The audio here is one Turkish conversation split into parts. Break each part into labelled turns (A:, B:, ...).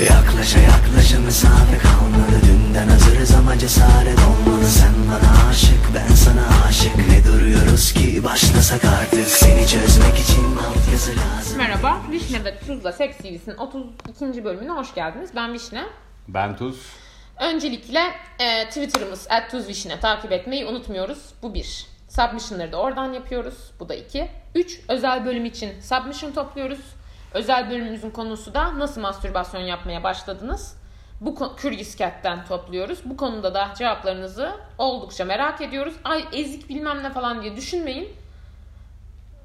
A: Yaklaşa yaklaşa mesafe kalmadı Dünden hazırız ama cesaret olmalı Sen bana aşık ben sana aşık Ne duruyoruz ki başlasak artık Seni çözmek için altyazı lazım
B: Merhaba, Vişne ve Tuzla Seks TV'sinin 32. bölümüne hoş geldiniz. Ben Vişne.
C: Ben Tuz.
B: Öncelikle e, Twitter'ımız @tuzvişne takip etmeyi unutmuyoruz. Bu bir. Submission'ları da oradan yapıyoruz. Bu da iki. Üç, özel bölüm için submission topluyoruz. Özel bölümümüzün konusu da nasıl mastürbasyon yapmaya başladınız? Bu Cat'ten topluyoruz. Bu konuda da cevaplarınızı oldukça merak ediyoruz. Ay ezik bilmem ne falan diye düşünmeyin.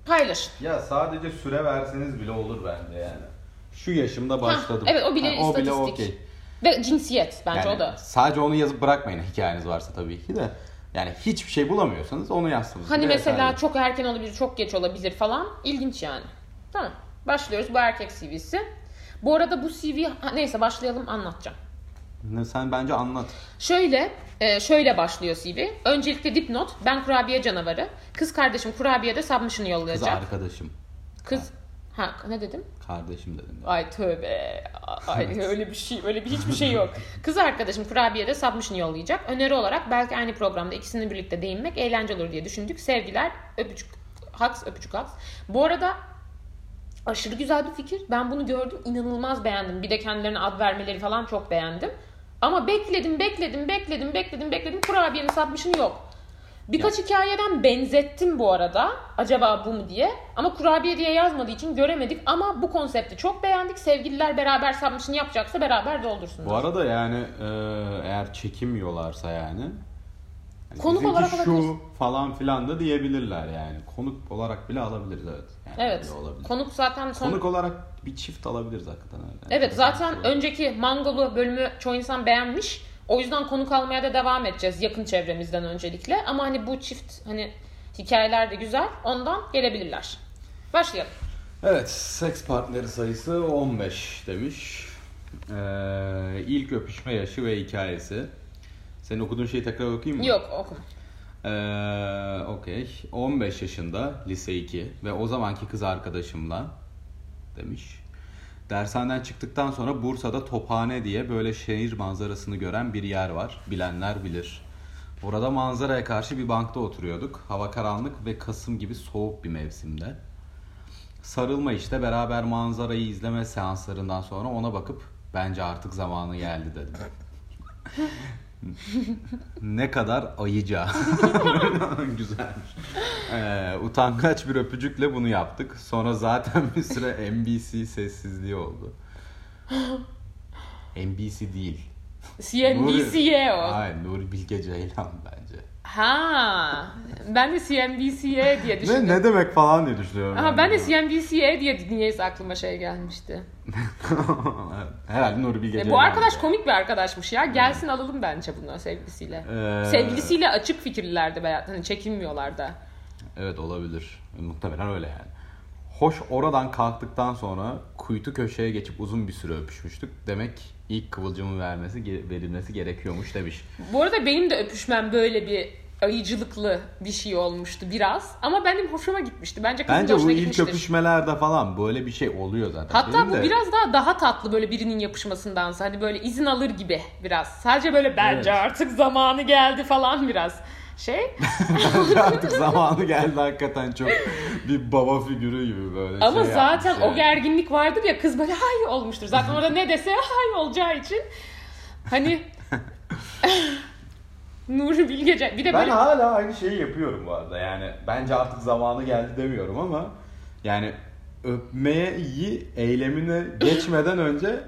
B: Paylaşın.
C: Ya sadece süre verseniz bile olur bence yani. Şu yaşımda başladım.
B: evet, o bile
C: Ha, o bile
B: istatistik.
C: okey.
B: Ve cinsiyet bence
C: Yani
B: o da.
C: Sadece onu yazıp bırakmayın hikayeniz varsa tabii ki de. Yani hiçbir şey bulamıyorsanız onu yazsınız.
B: Hani mesela
C: yeterli.
B: çok erken olabilir, çok geç olabilir falan. İlginç yani. Tamam. Başlıyoruz. Bu erkek CV'si. Bu arada bu CV... Ha, neyse başlayalım anlatacağım.
C: Ne, Sen bence anlat.
B: Şöyle, e, şöyle başlıyor CV. Öncelikle dipnot. Ben kurabiye canavarı. Kız kardeşim kurabiyede submission
C: Kız
B: yollayacak.
C: arkadaşım.
B: Kız... Ha ne dedim?
C: Kardeşim dedim.
B: Ay tövbe. Ay öyle bir şey, öyle bir hiçbir şey yok. Kız arkadaşım kurabiyede submission yollayacak. Öneri olarak belki aynı programda ikisini birlikte değinmek eğlenceli olur diye düşündük. Sevgiler, öpücük, haks, öpücük haks. Bu arada aşırı güzel bir fikir. Ben bunu gördüm, inanılmaz beğendim. Bir de kendilerine ad vermeleri falan çok beğendim. Ama bekledim, bekledim, bekledim, bekledim, bekledim. Kurabiyenin submission'ı yok. Birkaç hikayeden benzettim bu arada. Acaba bu mu diye. Ama kurabiye diye yazmadığı için göremedik. Ama bu konsepti çok beğendik. Sevgililer beraber submission yapacaksa beraber doldursunlar.
C: Bu arada yani eğer çekinmiyorlarsa yani
B: Konuk
C: bizimki
B: olarak
C: şu
B: alabiliriz.
C: falan filan da diyebilirler yani. Konuk olarak bile alabiliriz evet. Yani
B: Evet.
C: olabilir.
B: Konuk zaten son...
C: Konuk olarak bir çift alabiliriz hakikaten. öyle.
B: Evet zaten
C: olarak.
B: önceki Mangolu bölümü çoğu insan beğenmiş. O yüzden konuk almaya da devam edeceğiz yakın çevremizden öncelikle. Ama hani bu çift hani hikayeler de güzel. Ondan gelebilirler. Başlayalım.
C: Evet, seks partneri sayısı 15 demiş. Ee, ilk öpüşme yaşı ve hikayesi. Senin okuduğun şeyi tekrar okuyayım mı?
B: Yok oku.
C: Ee, Okey. 15 yaşında, lise 2 ve o zamanki kız arkadaşımla demiş. Dershaneden çıktıktan sonra Bursa'da Tophane diye böyle şehir manzarasını gören bir yer var. Bilenler bilir. Orada manzaraya karşı bir bankta oturuyorduk. Hava karanlık ve Kasım gibi soğuk bir mevsimde. Sarılma işte beraber manzarayı izleme seanslarından sonra ona bakıp bence artık zamanı geldi dedim. ne kadar ayıca. Güzelmiş. Ee, utangaç bir öpücükle bunu yaptık. Sonra zaten bir süre NBC sessizliği oldu. NBC değil.
B: CNBC'ye o.
C: Hayır Nuri Bilge Ceylan bence.
B: Ha, ben de CNBC'ye diye düşündüm.
C: Ne, ne demek falan diye düşünüyorum.
B: Aha,
C: yani.
B: ben de CNBC'ye diye niyeyse aklıma şey gelmişti.
C: Herhalde Nuri Bilge
B: E,
C: Ceylan.
B: bu arkadaş komik bir arkadaşmış ya. Gelsin alalım bence bunu sevgilisiyle.
C: Ee,
B: Sevgilisiyle açık fikirlilerdi be. Hani çekinmiyorlar da.
C: Evet olabilir. Muhtemelen öyle yani. Hoş oradan kalktıktan sonra kuytu köşeye geçip uzun bir süre öpüşmüştük. Demek ilk kıvılcımın vermesi verilmesi gerekiyormuş demiş.
B: Bu arada benim de öpüşmem böyle bir ayıcılıklı bir şey olmuştu biraz. Ama benim hoşuma gitmişti. Bence kızın
C: Bence bu ilk
B: gitmiştir.
C: öpüşmelerde falan böyle bir şey oluyor zaten.
B: Hatta
C: Benim
B: bu
C: de-
B: biraz daha daha tatlı böyle birinin yapışmasındansa. Hani böyle izin alır gibi biraz. Sadece böyle bence
C: Evet.
B: artık zamanı geldi falan biraz. Şey
C: Bence artık zamanı geldi hakikaten çok bir baba figürü gibi böyle
B: ama
C: şey
B: zaten
C: yapmış
B: o
C: yani.
B: gerginlik vardır ya kız böyle hay olmuştur. Zaten orada ne dese hay olacağı için. Hani Nuri Bilge bir de
C: Ben
B: böyle
C: hala aynı şeyi yapıyorum bu arada. Yani bence artık zamanı geldi demiyorum ama yani öpmeye iyi eylemine geçmeden önce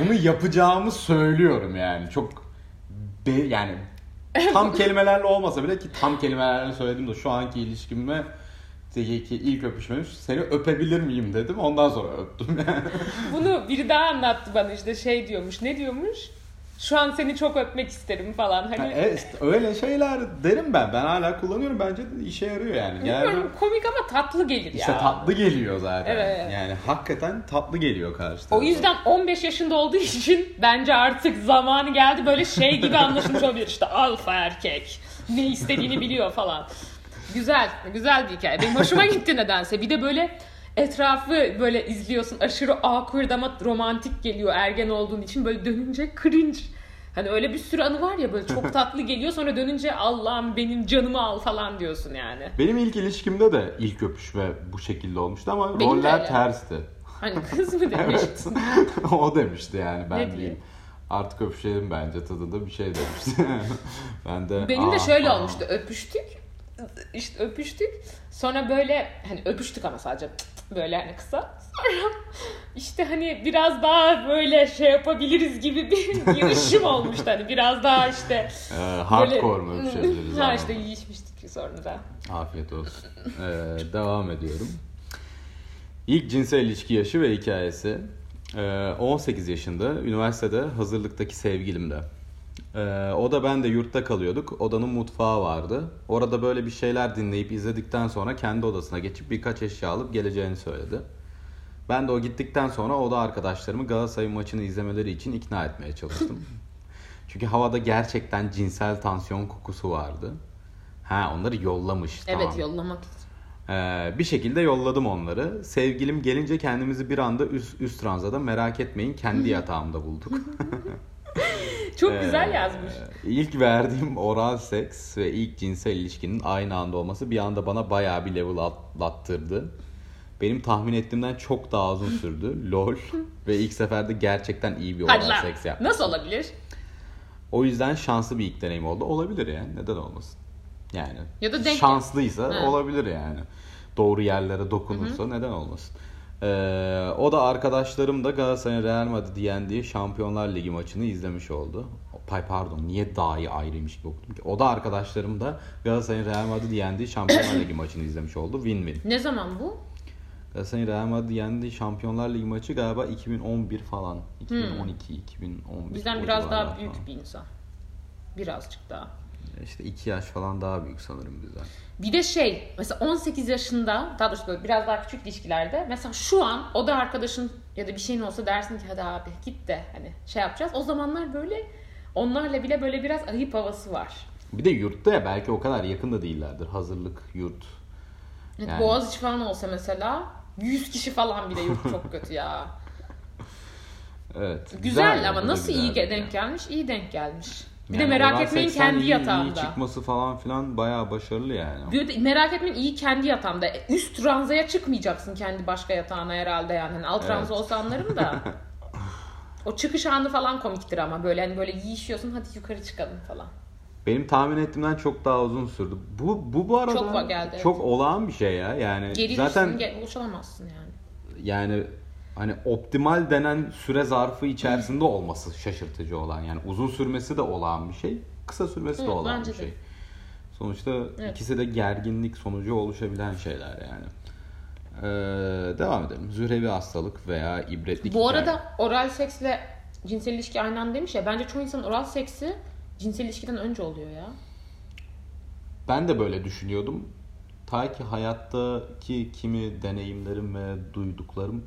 C: bunu yapacağımı söylüyorum yani. Çok be, yani tam kelimelerle olmasa bile ki tam kelimelerle söyledim de şu anki ilişkime ki ilk öpüşmem seni öpebilir miyim dedim ondan sonra öptüm yani.
B: bunu biri daha anlattı bana işte şey diyormuş. Ne diyormuş? Şu an seni çok öpmek isterim falan. Hani
C: Ha, evet, öyle şeyler derim ben. Ben hala kullanıyorum. Bence de işe yarıyor yani. Genelde
B: bilmiyorum komik ama tatlı gelir
C: işte
B: ya.
C: tatlı geliyor zaten.
B: Evet.
C: Yani hakikaten tatlı geliyor karşı
B: O yüzden 15 yaşında olduğu için bence artık zamanı geldi böyle şey gibi anlaşılmış olabilir işte alfa erkek ne istediğini biliyor falan. Güzel, güzel bir hikaye. Benim hoşuma gitti nedense. Bir de böyle etrafı böyle izliyorsun aşırı awkward ama romantik geliyor ergen olduğun için böyle dönünce cringe. Hani öyle bir sürü anı var ya böyle çok tatlı geliyor sonra dönünce Allah'ım benim canımı al falan diyorsun yani.
C: Benim ilk ilişkimde de ilk öpüşme bu şekilde olmuştu ama
B: Benim
C: roller tersti.
B: Hani kız mı demiş?
C: Evet. o demişti yani ben
B: Ne
C: değil. Artık öpüşelim bence tadında bir şey demişti. ben de
B: Benim de
C: "Aa,
B: şöyle
C: falan."
B: olmuştu. Öpüştük. İşte öpüştük. Sonra böyle hani öpüştük ama sadece böyle hani kısa. Sonra işte hani biraz daha böyle şey yapabiliriz gibi bir girişim olmuştu. Hani biraz daha işte
C: Ee, hardcore mu öpüşebiliriz?
B: Ha
C: ama?
B: işte yiyişmiştik sonra da.
C: Afiyet olsun. Ee, devam ediyorum. İlk cinsel ilişki yaşı ve hikayesi. Ee, 18 yaşında üniversitede hazırlıktaki sevgilimde. Ee, o da ben de yurtta kalıyorduk. Odanın mutfağı vardı. Orada böyle bir şeyler dinleyip izledikten sonra kendi odasına geçip birkaç eşya alıp geleceğini söyledi. Ben de o gittikten sonra oda arkadaşlarımı Galatasaray maçını izlemeleri için ikna etmeye çalıştım. Çünkü havada gerçekten cinsel tansiyon kokusu vardı. Ha onları yollamış.
B: Evet
C: tamam.
B: yollamak için.
C: Ee, bir şekilde yolladım onları. Sevgilim gelince kendimizi bir anda üst, üst ranzada merak etmeyin kendi yatağımda bulduk.
B: Çok güzel yazmış.
C: Ee, İlk verdiğim oral seks ve ilk cinsel ilişkinin aynı anda olması bir anda bana bayağı bir level atlattırdı. Benim tahmin ettiğimden çok daha uzun sürdü. LOL. ve ilk seferde gerçekten iyi bir oral
B: Hadi
C: seks yaptım.
B: Nasıl olabilir?
C: O yüzden şanslı bir ilk deneyim oldu. Olabilir yani. Neden olmasın? Yani
B: Ya da denk-
C: şanslıysa
B: He.
C: olabilir yani. Doğru yerlere dokunursa neden olmasın? Ee, o da arkadaşlarım da Galatasaray'ın Real Madrid yendiği Şampiyonlar Ligi maçını izlemiş oldu. Pay pardon niye dahi ayrıymış gibi okudum ki. O da arkadaşlarım da Galatasaray'ın Real Madrid yendiği Şampiyonlar Ligi maçını izlemiş oldu. Win-win.
B: Ne zaman bu?
C: Galatasaray'ın Real Madrid yendiği Şampiyonlar Ligi maçı galiba 2011 falan. 2012, 2011.
B: Bizden biraz daha büyük
C: falan.
B: bir insan. Birazcık daha.
C: İşte 2 yaş falan daha büyük sanırım bizden.
B: Bir de şey mesela 18 yaşında daha doğrusu böyle biraz daha küçük ilişkilerde mesela şu an o da arkadaşın ya da bir şeyin olsa dersin ki hadi abi git de hani şey yapacağız. O zamanlar böyle onlarla bile böyle biraz ayıp havası var.
C: Bir de yurtta ya belki o kadar yakın da değillerdir. Hazırlık, yurt.
B: Evet,
C: Yani-
B: Boğaziçi falan olsa mesela 100 kişi falan bile yurt çok kötü ya.
C: Evet.
B: Güzel, ama
C: o da
B: nasıl iyi denk
C: yani.
B: gelmiş? İyi denk gelmiş. Bir
C: Yani
B: de merak etmeyin kendi yatağında.
C: iyi çıkması falan filan bayağı başarılı yani.
B: Bir de merak etmeyin iyi kendi yatağında. E, Üst ranzaya çıkmayacaksın kendi başka yatağına herhalde yani. Hani alt
C: Evet.
B: ranza olsa anlarım da. o çıkış anı falan komiktir ama böyle hani böyle yiyişiyorsun hadi yukarı çıkalım falan.
C: Benim tahmin ettiğimden çok daha uzun sürdü. Bu bu bu arada
B: Çok geldi, evet.
C: çok olağan bir şey ya. Yani
B: Gerilirsin
C: zaten
B: ulaşamazsın yani.
C: yani hani optimal denen süre zarfı içerisinde olması şaşırtıcı olan. Yani uzun sürmesi de olağan bir şey, kısa sürmesi de olağan bir
B: de.
C: şey. Sonuçta
B: Evet.
C: ikisi de gerginlik sonucu oluşabilen şeyler yani. Ee, devam edelim. Zührevi hastalık veya ibretlik
B: Bu arada oral seksle cinsel ilişki aynı anda demiş ya. Bence çoğu insan oral seksi cinsel ilişkiden önce oluyor ya.
C: Ben de böyle düşünüyordum. Ta ki hayattaki kimi deneyimlerim ve duyduklarım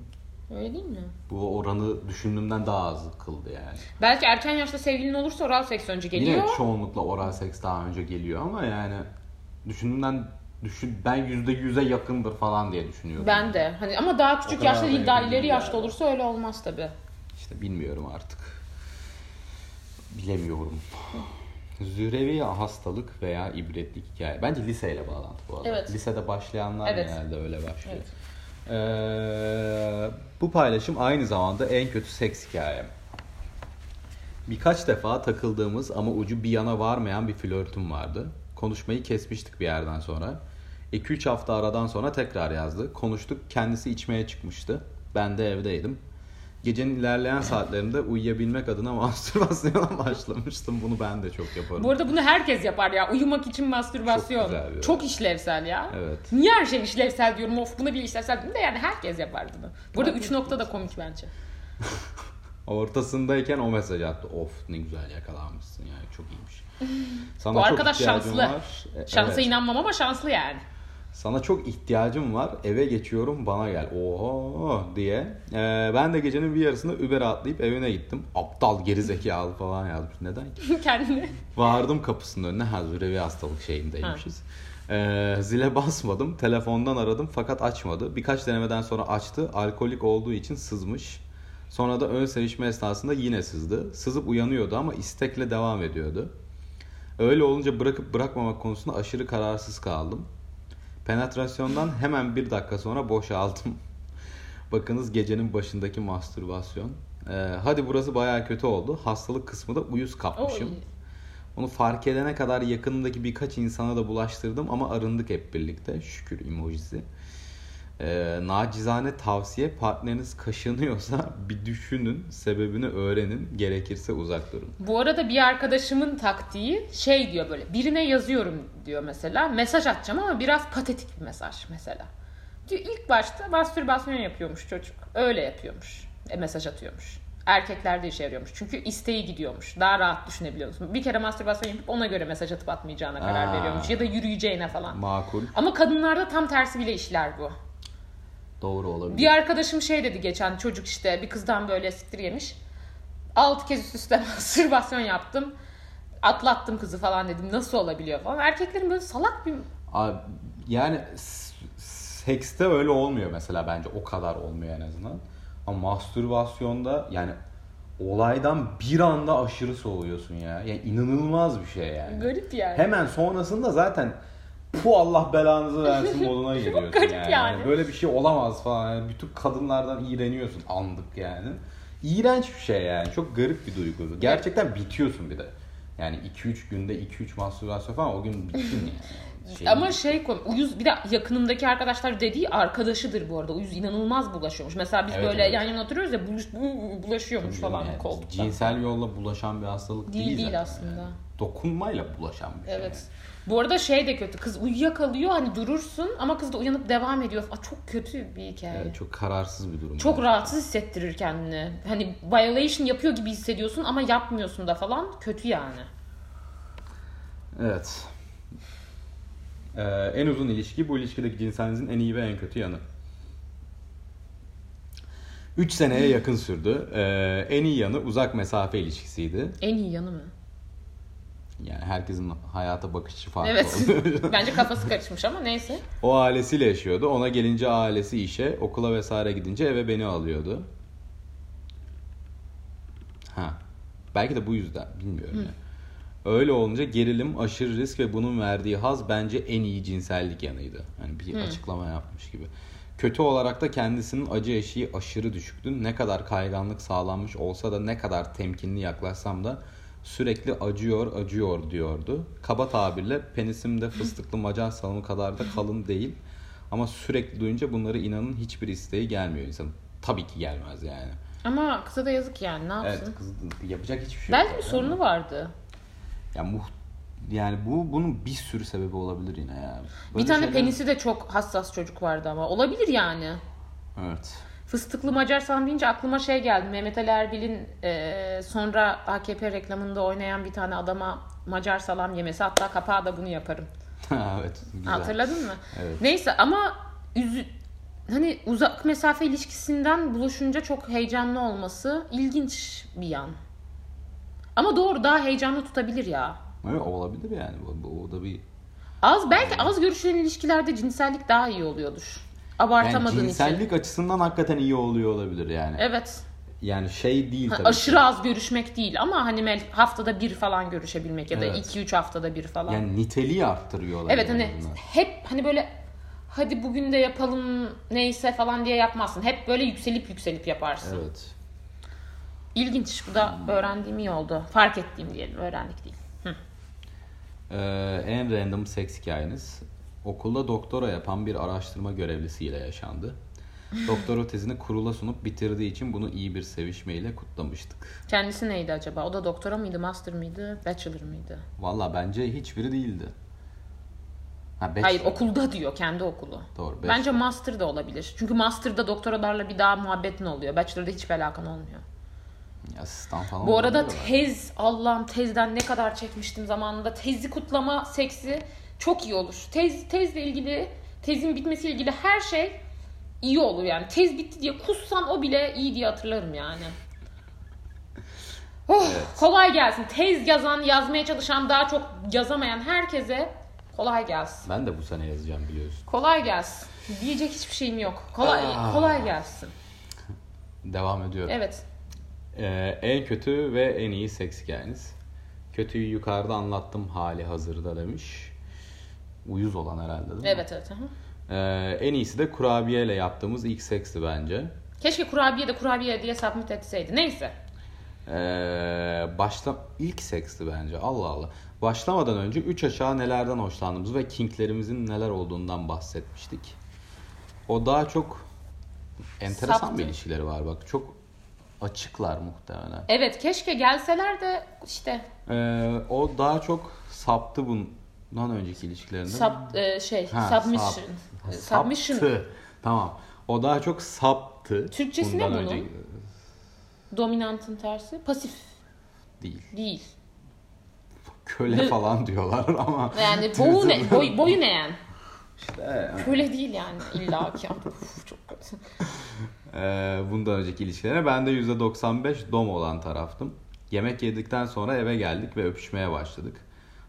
B: Öyle değil mi?
C: bu oranı düşündüğümden daha az kıldı yani.
B: Belki erken yaşta sevgilin olursa oral seks önce geliyor.
C: Yine çoğunlukla oral seks daha önce geliyor ama yani düşündüğümden düşün ben yüzde yüze yakındır falan diye düşünüyorum.
B: Ben de. Hani ama daha küçük yaşta değil, daha ileri yaşta
C: yani.
B: olursa öyle olmaz tabi.
C: İşte bilmiyorum artık. Bilemiyorum. Zürevi hastalık veya ibretlik hikaye. Bence liseyle bağlantı bu arada.
B: Evet.
C: Lisede başlayanlar
B: Evet.
C: genelde öyle başlıyor.
B: Evet.
C: Ee, bu paylaşım aynı zamanda en kötü seks hikayem. Birkaç defa takıldığımız ama ucu bir yana varmayan bir flörtüm vardı. Konuşmayı kesmiştik bir yerden sonra. 2-3 hafta aradan sonra tekrar yazdı. Konuştuk. Kendisi içmeye çıkmıştı. Ben de evdeydim. Gecenin ilerleyen saatlerinde uyuyabilmek adına mastürbasyona başlamıştım. Bunu ben de çok yaparım.
B: Bu arada bunu herkes yapar ya. Uyumak için mastürbasyon.
C: Çok güzel bir-
B: Çok işlevsel ya.
C: Evet.
B: Niye her şey işlevsel diyorum? Of buna bir işlevsel diyorum da yani herkes yapar bunu. Burada 3 nokta da komik bence.
C: Ortasındayken o mesaj attı. Of ne güzel yakalanmışsın yani çok iyiymiş. Sana
B: Bu
C: çok
B: arkadaş şanslı.
C: var. E,
B: Şansa
C: evet.
B: inanmam ama şanslı yani.
C: Sana çok ihtiyacım var. Eve geçiyorum bana gel. Oho diye. Ee, ben de gecenin bir yarısında Uber'e atlayıp evine gittim. Aptal geri zekalı falan yazmış. Neden ki?
B: Kendini.
C: Vardım kapısının önüne. Ha zürevi hastalık şeyindeymişiz. Ee, zile basmadım. Telefondan aradım fakat açmadı. Birkaç denemeden sonra açtı. Alkolik olduğu için sızmış. Sonra da ön sevişme esnasında yine sızdı. Sızıp uyanıyordu ama istekle devam ediyordu. Öyle olunca bırakıp bırakmamak konusunda aşırı kararsız kaldım. Penetrasyondan hemen bir dakika sonra boşaldım. Bakınız gecenin başındaki mastürbasyon. Ee, hadi burası bayağı kötü oldu. Hastalık kısmı da uyuz kapmışım.
B: Oy.
C: Onu fark edene kadar yakınındaki birkaç insana da bulaştırdım ama arındık hep birlikte. Şükür emojisi. Ee, nacizane tavsiye partneriniz kaşınıyorsa bir düşünün, sebebini öğrenin, gerekirse uzak durun.
B: Bu arada bir arkadaşımın taktiği şey diyor böyle birine yazıyorum diyor mesela. Mesaj atacağım ama biraz patetik bir mesaj mesela. Diyor ilk başta mastürbasyon yapıyormuş çocuk. Öyle yapıyormuş. E, mesaj atıyormuş. Erkeklerde işe yarıyormuş. Çünkü isteği gidiyormuş. Daha rahat düşünebiliyormuş. Bir kere mastürbasyon yapıp ona göre mesaj atıp atmayacağına karar
C: Aa.
B: veriyormuş. Ya da yürüyeceğine falan.
C: Makul,
B: Ama kadınlarda tam tersi bile işler bu.
C: Doğru olabilir.
B: Bir arkadaşım şey dedi geçen çocuk işte bir kızdan böyle siktir yemiş. Altı kez üst üste mastürbasyon yaptım. Atlattım kızı falan dedim. Nasıl olabiliyor falan. Erkeklerin böyle salak bir...
C: Abi, yani sekste öyle olmuyor mesela bence o kadar olmuyor en azından. Ama mastürbasyonda yani olaydan bir anda aşırı soğuyorsun ya. Yani inanılmaz bir şey yani.
B: Garip yani.
C: Hemen sonrasında zaten pu Allah belanızı versin moduna giriyorsun
B: garip
C: yani.
B: yani.
C: Yani Böyle bir şey olamaz falan. Yani bütün kadınlardan iğreniyorsun andık yani. İğrenç bir şey yani. Çok garip bir duygu. Gerçekten bitiyorsun bir de. Yani 2-3 günde 2-3 mastürbasyon falan o gün bittin yani. Şey
B: Ama şey konu, Uyuz bir de yakınımdaki arkadaşlar dediği arkadaşıdır bu arada. Uyuz inanılmaz bulaşıyormuş. Mesela biz
C: Evet,
B: böyle
C: evet.
B: yan yana oturuyoruz ya buluş, bu- bulaşıyormuş falan
C: yani
B: koltukta.
C: Cinsel yolla bulaşan bir hastalık değil,
B: Değil, değil
C: zaten
B: aslında.
C: yani. Dokunmayla bulaşan bir şey.
B: Evet. Bu arada şey de kötü. Kız uyuyakalıyor hani durursun ama kız da uyanıp devam ediyor. Aa, çok kötü bir hikaye.
C: Evet, çok kararsız bir durum.
B: Çok
C: yani.
B: rahatsız hissettirir kendini. Hani violation yapıyor gibi hissediyorsun ama yapmıyorsun da falan. Kötü yani.
C: Evet. Ee, en uzun ilişki bu ilişkideki cinselinizin en iyi ve en kötü yanı. 3 seneye yakın sürdü. Ee, en iyi yanı uzak mesafe ilişkisiydi.
B: En iyi yanı mı?
C: Yani herkesin hayata bakışı farklı.
B: Evet. Bence kafası karışmış ama neyse.
C: o ailesiyle yaşıyordu. Ona gelince ailesi işe, okula vesaire gidince eve beni alıyordu. Ha. Belki de bu yüzden bilmiyorum ya. Öyle olunca gerilim, aşırı risk ve bunun verdiği haz bence en iyi cinsellik yanıydı. Hani bir açıklama yapmış gibi. Kötü olarak da kendisinin acı eşiği aşırı düşüktü. Ne kadar kayganlık sağlanmış olsa da ne kadar temkinli yaklaşsam da sürekli acıyor acıyor diyordu. Kaba tabirle penisim de fıstıklı macar salamı kadar da kalın değil. Ama sürekli duyunca bunları inanın hiçbir isteği gelmiyor insanın. Tabii ki gelmez yani.
B: Ama kıza da yazık yani ne yapsın?
C: Evet kız yapacak hiçbir şey
B: Belki
C: yok
B: bir
C: zaten.
B: sorunu vardı.
C: Ya muht yani bu bunun bir sürü sebebi olabilir yine ya. Böyle
B: bir tane
C: şeyler-
B: penisi de çok hassas çocuk vardı ama. Olabilir yani.
C: Evet.
B: Fıstıklı Macar salam deyince aklıma şey geldi. Mehmet Ali Erbil'in e, sonra AKP reklamında oynayan bir tane adama Macar salam yemesi. Hatta kapağı da bunu yaparım.
C: evet. Güzel.
B: Hatırladın mı?
C: Evet.
B: Neyse ama üzü, hani uzak mesafe ilişkisinden buluşunca çok heyecanlı olması ilginç bir yan. Ama doğru daha heyecanlı tutabilir ya.
C: Evet, olabilir yani. O, o- o da bir
B: Az belki az görüşülen ilişkilerde cinsellik daha iyi oluyordur.
C: Yani
B: Abartamadığın için.
C: cinsellik açısından hakikaten iyi oluyor olabilir yani.
B: Evet.
C: Yani şey değil
B: Ha,
C: tabii.
B: aşırı az görüşmek değil ama hani haftada bir falan görüşebilmek ya da
C: Evet.
B: 2-3 haftada bir falan.
C: Yani niteliği arttırıyor olabilir.
B: evet hani
C: azından.
B: hep hani böyle hadi bugün de yapalım neyse falan diye yapmazsın. Hep böyle yükselip yükselip yaparsın.
C: Evet.
B: İlginç. Bu da öğrendiğim iyi oldu. Fark ettiğim diyelim. Öğrendik değil. Hı.
C: Ee, en random seks hikayeniz okulda doktora yapan bir araştırma görevlisiyle yaşandı. Doktora tezini kurula sunup bitirdiği için bunu iyi bir sevişmeyle kutlamıştık.
B: Kendisi neydi acaba? O da doktora mıydı, master mıydı, bachelor mıydı?
C: Valla bence hiçbiri değildi. Ha, bachelor.
B: Hayır okulda diyor. Kendi okulu.
C: Doğru. bachelor.
B: Bence master da olabilir. Çünkü master'da doktoralarla bir daha muhabbetin oluyor. Bachelor'da hiçbir alakan olmuyor.
C: Asistan falan
B: Bu arada tez, Allah'ım tezden ne kadar çekmiştim zamanında. Tezi kutlama seksi çok iyi olur. Tez, tezle ilgili, tezin bitmesiyle ilgili her şey iyi olur yani. Tez bitti diye kussan o bile iyi diye hatırlarım yani. Oh, Kolay gelsin. Tez yazan, yazmaya çalışan, daha çok yazamayan herkese Kolay gelsin.
C: Ben de bu sene yazacağım biliyorsun.
B: Kolay gelsin. Diyecek hiçbir şeyim yok. Kolay
C: Aa.
B: kolay gelsin.
C: Devam ediyorum.
B: Evet.
C: Ee, en kötü ve en iyi seks hikayeniz. Kötüyü yukarıda anlattım hali hazırda demiş. Uyuz olan herhalde değil mi?
B: Evet evet. hı.
C: Ee, en iyisi de kurabiyeyle yaptığımız ilk seksti bence.
B: Keşke kurabiye de kurabiye diye submit etseydi. Neyse.
C: Ee, başla ilk seksti bence. Allah Allah. Başlamadan önce 3 aşağı nelerden hoşlandığımız ve kinklerimizin neler olduğundan bahsetmiştik. O daha çok enteresan
B: Saptı.
C: bir ilişkileri var bak. Çok açıklar muhtemelen.
B: Evet keşke gelseler de işte
C: Ee, o daha çok saptı bundan önceki ilişkilerinde.
B: sub, e, şey
C: Ha,
B: submission.
C: sap-
B: E, Submission.
C: Saptı. Tamam. O daha çok saptı.
B: Türkçesi ne
C: bundan
B: bunun?
C: önce-
B: Dominantın tersi. Pasif
C: Değil.
B: değil.
C: Köle
B: Hı.
C: falan diyorlar ama.
B: Yani boyu ne, boy, boyun eğen.
C: İşte,
B: Köle değil yani illa ki. Çok kötü.
C: Ee, bundan önceki ilişkilerine ben de %95 dom olan taraftım. Yemek yedikten sonra eve geldik ve öpüşmeye başladık.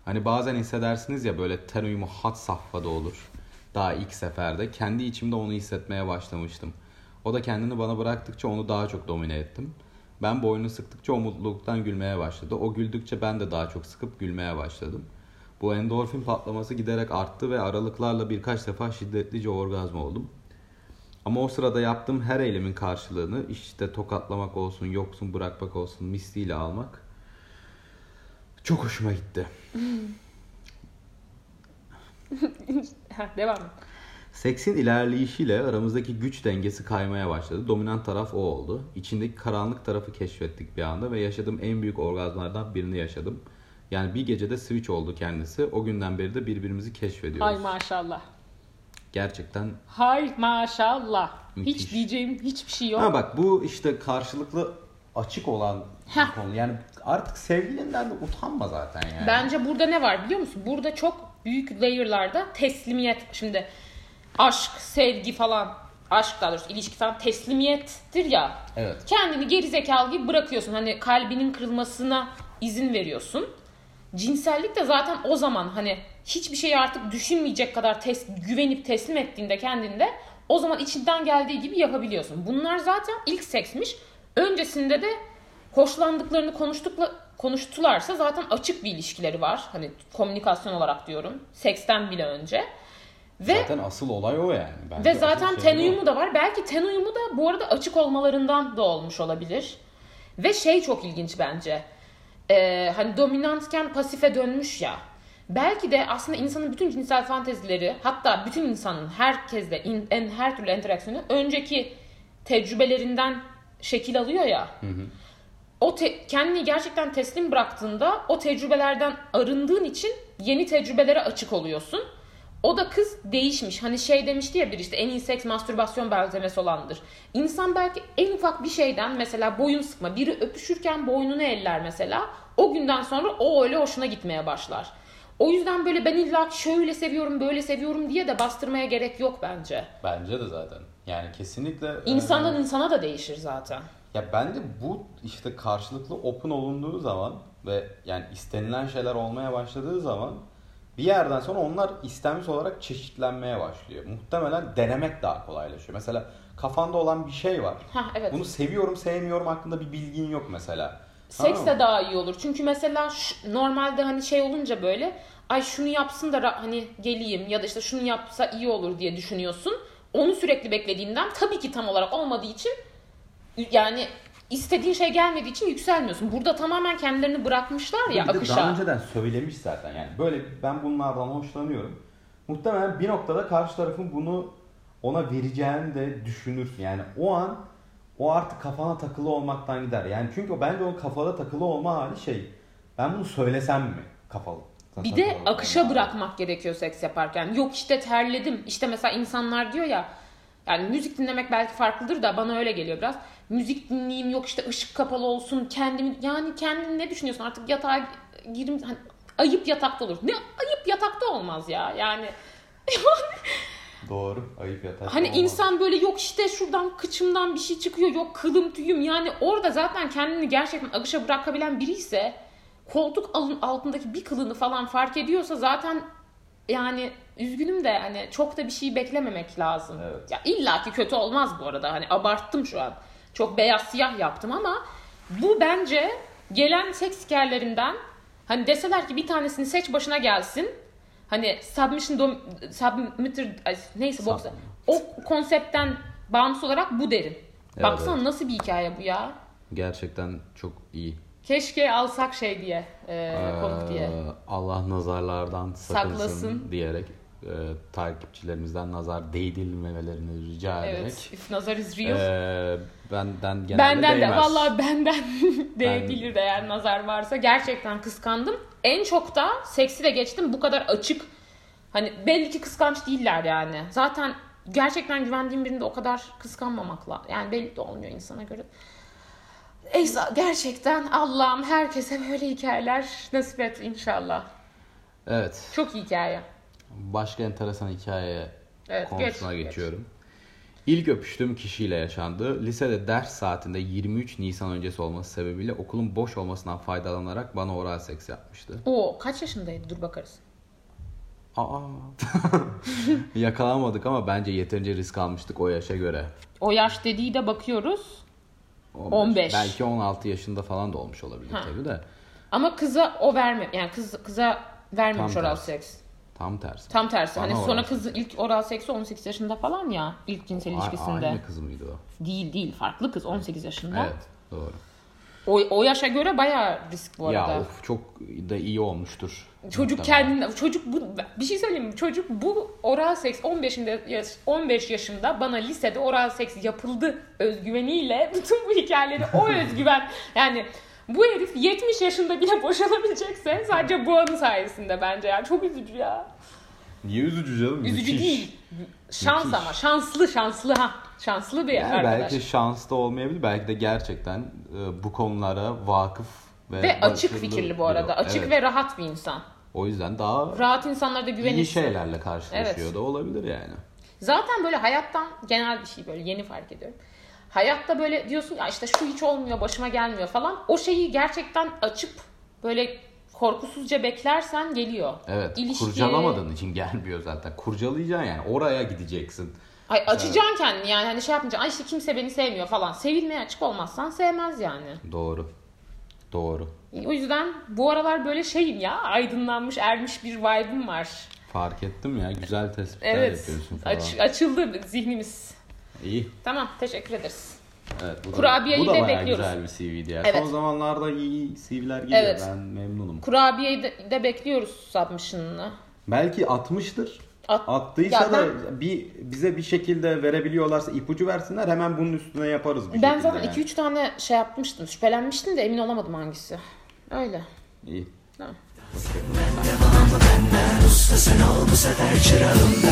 C: Hani bazen hissedersiniz ya böyle ten uyumu hat safhada olur. Daha ilk seferde. Kendi içimde onu hissetmeye başlamıştım. O da kendini bana bıraktıkça onu daha çok domine ettim. Ben boynunu sıktıkça o mutluluktan gülmeye başladı. O güldükçe ben de daha çok sıkıp gülmeye başladım. Bu endorfin patlaması giderek arttı ve aralıklarla birkaç defa şiddetlice orgazm oldum. Ama o sırada yaptığım her eylemin karşılığını işte tokatlamak olsun, yoksun bırakmak olsun misliyle almak çok hoşuma gitti.
B: Devam et.
C: Seksin ilerleyişiyle aramızdaki güç dengesi kaymaya başladı. Dominant taraf o oldu. İçindeki karanlık tarafı keşfettik bir anda ve yaşadığım en büyük orgazmlardan birini yaşadım. Yani bir gecede switch oldu kendisi. O günden beri de birbirimizi keşfediyoruz.
B: Hay maşallah.
C: Gerçekten
B: Hay maşallah.
C: Müthiş.
B: Hiç diyeceğim hiçbir şey yok.
C: Ha bak bu işte karşılıklı açık olan
B: Heh.
C: konu. Yani artık sevgilinden de utanma zaten yani.
B: Bence burada ne var biliyor musun? Burada çok büyük layer'larda teslimiyet. Şimdi aşk, sevgi falan, aşk daha doğrusu ilişki falan teslimiyettir ya.
C: Evet.
B: Kendini gerizekalı gibi bırakıyorsun. Hani kalbinin kırılmasına izin veriyorsun. Cinsellik de zaten o zaman hani hiçbir şeyi artık düşünmeyecek kadar tes- güvenip teslim ettiğinde kendinde o zaman içinden geldiği gibi yapabiliyorsun. Bunlar zaten ilk seksmiş. Öncesinde de hoşlandıklarını konuştukla konuştularsa zaten açık bir ilişkileri var. Hani komünikasyon olarak diyorum. Seksten bile önce. Ve
C: Zaten asıl olay o yani. Bence
B: ve zaten ten uyumu da var. Belki ten uyumu da bu arada açık olmalarından da olmuş olabilir. Ve şey çok ilginç bence. Ee, hani dominantken pasife dönmüş ya. Belki de aslında insanın bütün cinsel fantezileri hatta bütün insanın herkesle in- en her türlü interaksiyonu önceki tecrübelerinden şekil alıyor ya. O te- kendini gerçekten teslim bıraktığında o tecrübelerden arındığın için yeni tecrübelere açık oluyorsun. O da kız değişmiş. Hani şey demişti ya bir işte en iyi seks mastürbasyon benzetmesi olandır. İnsan belki en ufak bir şeyden mesela boyun sıkma. Biri öpüşürken boynunu eller mesela. O günden sonra o öyle hoşuna gitmeye başlar. O yüzden böyle ben illa şöyle seviyorum böyle seviyorum diye de bastırmaya gerek yok bence.
C: Bence de zaten. Yani kesinlikle.
B: İnsandan
C: e,
B: insana da değişir zaten.
C: Ya bence bu işte karşılıklı open olunduğu zaman ve yani istenilen şeyler olmaya başladığı zaman bir yerden sonra onlar istenmiş olarak çeşitlenmeye başlıyor. Muhtemelen denemek daha kolaylaşıyor. Mesela kafanda olan bir şey var.
B: Ha evet.
C: Bunu seviyorum sevmiyorum hakkında bir bilgin yok mesela.
B: Seks
C: Tamam
B: de daha iyi olur. Çünkü mesela şu- normalde hani şey olunca böyle ay şunu yapsın da hani geleyim ya da işte şunu yapsa iyi olur diye düşünüyorsun. Onu sürekli beklediğinden tabii ki tam olarak olmadığı için yani istediğin şey gelmediği için yükselmiyorsun. Burada tamamen kendilerini bırakmışlar ya
C: Bir
B: akışa.
C: daha önceden söylemiş zaten yani böyle ben bunlardan hoşlanıyorum. Muhtemelen bir noktada karşı tarafın bunu ona vereceğini de düşünür. Yani o an o artık kafana takılı olmaktan gider. Yani çünkü bence o kafada takılı olma hali şey. Ben bunu söylesem mi kafalı?
B: Bir de akışa bırakmak gerekiyor seks yaparken. Yok işte terledim. İşte mesela insanlar diyor ya yani müzik dinlemek belki farklıdır da bana öyle geliyor biraz. Müzik dinleyeyim yok işte ışık kapalı olsun kendimi yani kendini ne düşünüyorsun artık yatağa girim hani ayıp yatakta olur. Ne ayıp yatakta olmaz ya yani.
C: Doğru. Ayıp yatar.
B: Hani insan böyle yok işte şuradan kıçımdan bir şey çıkıyor yok kılım tüyüm yani orada zaten kendini gerçekten akışa bırakabilen biri ise koltuk altındaki bir kılını falan fark ediyorsa zaten yani üzgünüm de hani çok da bir şey beklememek lazım.
C: Evet.
B: Ya illa ki kötü olmaz bu arada. Hani abarttım şu an. Çok beyaz siyah yaptım ama bu bence gelen seks hikayelerinden hani deseler ki bir tanesini seç başına gelsin. Hani submission dom, submitter neyse.
C: Sub-
B: O konseptten bağımsız olarak bu derim.
C: Evet,
B: Baksana
C: evet.
B: nasıl bir hikaye bu ya.
C: Gerçekten çok iyi.
B: Keşke alsak şey diye, e, konuk diye.
C: Ee, Allah nazarlardan sakınsın
B: Saklasın.
C: diyerek e, takipçilerimizden nazar değdirmemelerini rica ederek.
B: Evet, if nazar is real.
C: e, benden genelde
B: Benden de
C: değmez.
B: vallahi benden değebilir eğer nazar varsa. Gerçekten kıskandım. En çok da seksi de geçtim. Bu kadar açık. Hani belli ki kıskanç değiller yani. Zaten gerçekten güvendiğim birinde o kadar kıskanmamakla. Yani belli de olmuyor insana göre. Eysa gerçekten Allah'ım herkese böyle hikayeler nasip et inşallah.
C: Evet.
B: Çok iyi hikaye.
C: Başka enteresan hikaye
B: Evet,
C: konusuna
B: geç,
C: geçiyorum. İlk öpüştüğüm kişiyle yaşandı. Lisede ders saatinde 23 Nisan öncesi olması sebebiyle okulun boş olmasından faydalanarak bana oral seks yapmıştı.
B: O kaç yaşındaydı? Dur bakarız.
C: Aa. Yakalanmadık ama bence yeterince risk almıştık o yaşa göre.
B: O yaş dediği de bakıyoruz.
C: 15.
B: 15.
C: Belki 16 yaşında falan da olmuş olabilir
B: Ha.
C: tabii de.
B: Ama kıza o verme yani kız kıza vermemiş
C: Tam
B: oral
C: tersi.
B: seks.
C: Tam tersi.
B: Tam tersi.
C: Bana
B: hani
C: oral
B: sonra
C: seks.
B: kız ilk oral seksi 18 yaşında falan ya ilk cinsel
C: A-
B: ilişkisinde.
C: Aynı kız mıydı o?
B: Değil değil farklı kız 18 yaşında.
C: Evet doğru.
B: O, o yaşa göre bayağı risk bu arada.
C: Ya of çok da iyi olmuştur.
B: Çocuk kendine çocuk bu bir şey söyleyeyim mi? Çocuk bu oral seks 15'inde yaş- 15 yaşında bana lisede oral seks yapıldı özgüveniyle bütün bu hikayeleri o özgüven yani bu herif 70 yaşında bile boşanabilecekse sadece bu anı sayesinde bence ya. Çok üzücü ya.
C: Niye üzücü canım?
B: Üzücü
C: Müthiş.
B: değil. Şans
C: Müthiş.
B: ama şanslı şanslı ha. Şanslı bir
C: Yani
B: arkadaş.
C: belki şans da olmayabilir. Belki de gerçekten e, bu konulara vakıf ve,
B: Ve açık fikirli bu
C: biri
B: arada.
C: o.
B: Açık
C: Evet.
B: ve rahat bir insan.
C: O yüzden daha
B: Rahat insanlara da
C: iyi
B: güvenirsin.
C: şeylerle karşılaşıyor
B: Evet.
C: da olabilir yani.
B: Zaten böyle hayattan genel bir şey böyle yeni fark ediyorum. Hayatta böyle diyorsun ya işte şu hiç olmuyor başıma gelmiyor falan. O şeyi gerçekten açıp böyle korkusuzca beklersen geliyor.
C: Evet.
B: İlişki-
C: Kurcalamadığın için gelmiyor zaten. Kurcalayacaksın yani. Oraya gideceksin.
B: Ay açacaksın kendini yani hani şey yapmayacaksın. Ay işte kimse beni sevmiyor falan. Sevilmeye açık olmazsan sevmez yani.
C: Doğru. Doğru.
B: O yüzden bu aralar böyle şeyim ya aydınlanmış ermiş bir vibe'ım var.
C: Fark ettim ya. Güzel tespitler
B: Evet
C: yapıyorsun falan.
B: aç- açıldı zihnimiz.
C: İyi.
B: Tamam teşekkür ederiz.
C: Evet, bu da,
B: Kurabiyeyi
C: bu da
B: de bekliyoruz.
C: güzel bir CV'di ya.
B: Evet.
C: Son zamanlarda iyi CV'ler geliyor.
B: Evet.
C: Ben memnunum.
B: Kurabiyeyi de, de bekliyoruz submission'ını.
C: Belki atmıştır.
B: At,
C: Attıysa
B: ya
C: da ben, bir bize bir şekilde verebiliyorlarsa ipucu versinler hemen bunun üstüne yaparız bir
B: Ben zaten 2-3 yani. Tane şey yapmıştım. Şüphelenmiştim de emin olamadım hangisi. Öyle.
C: İyi.
A: Ha. Ben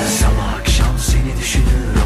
A: Sabah akşam seni düşünür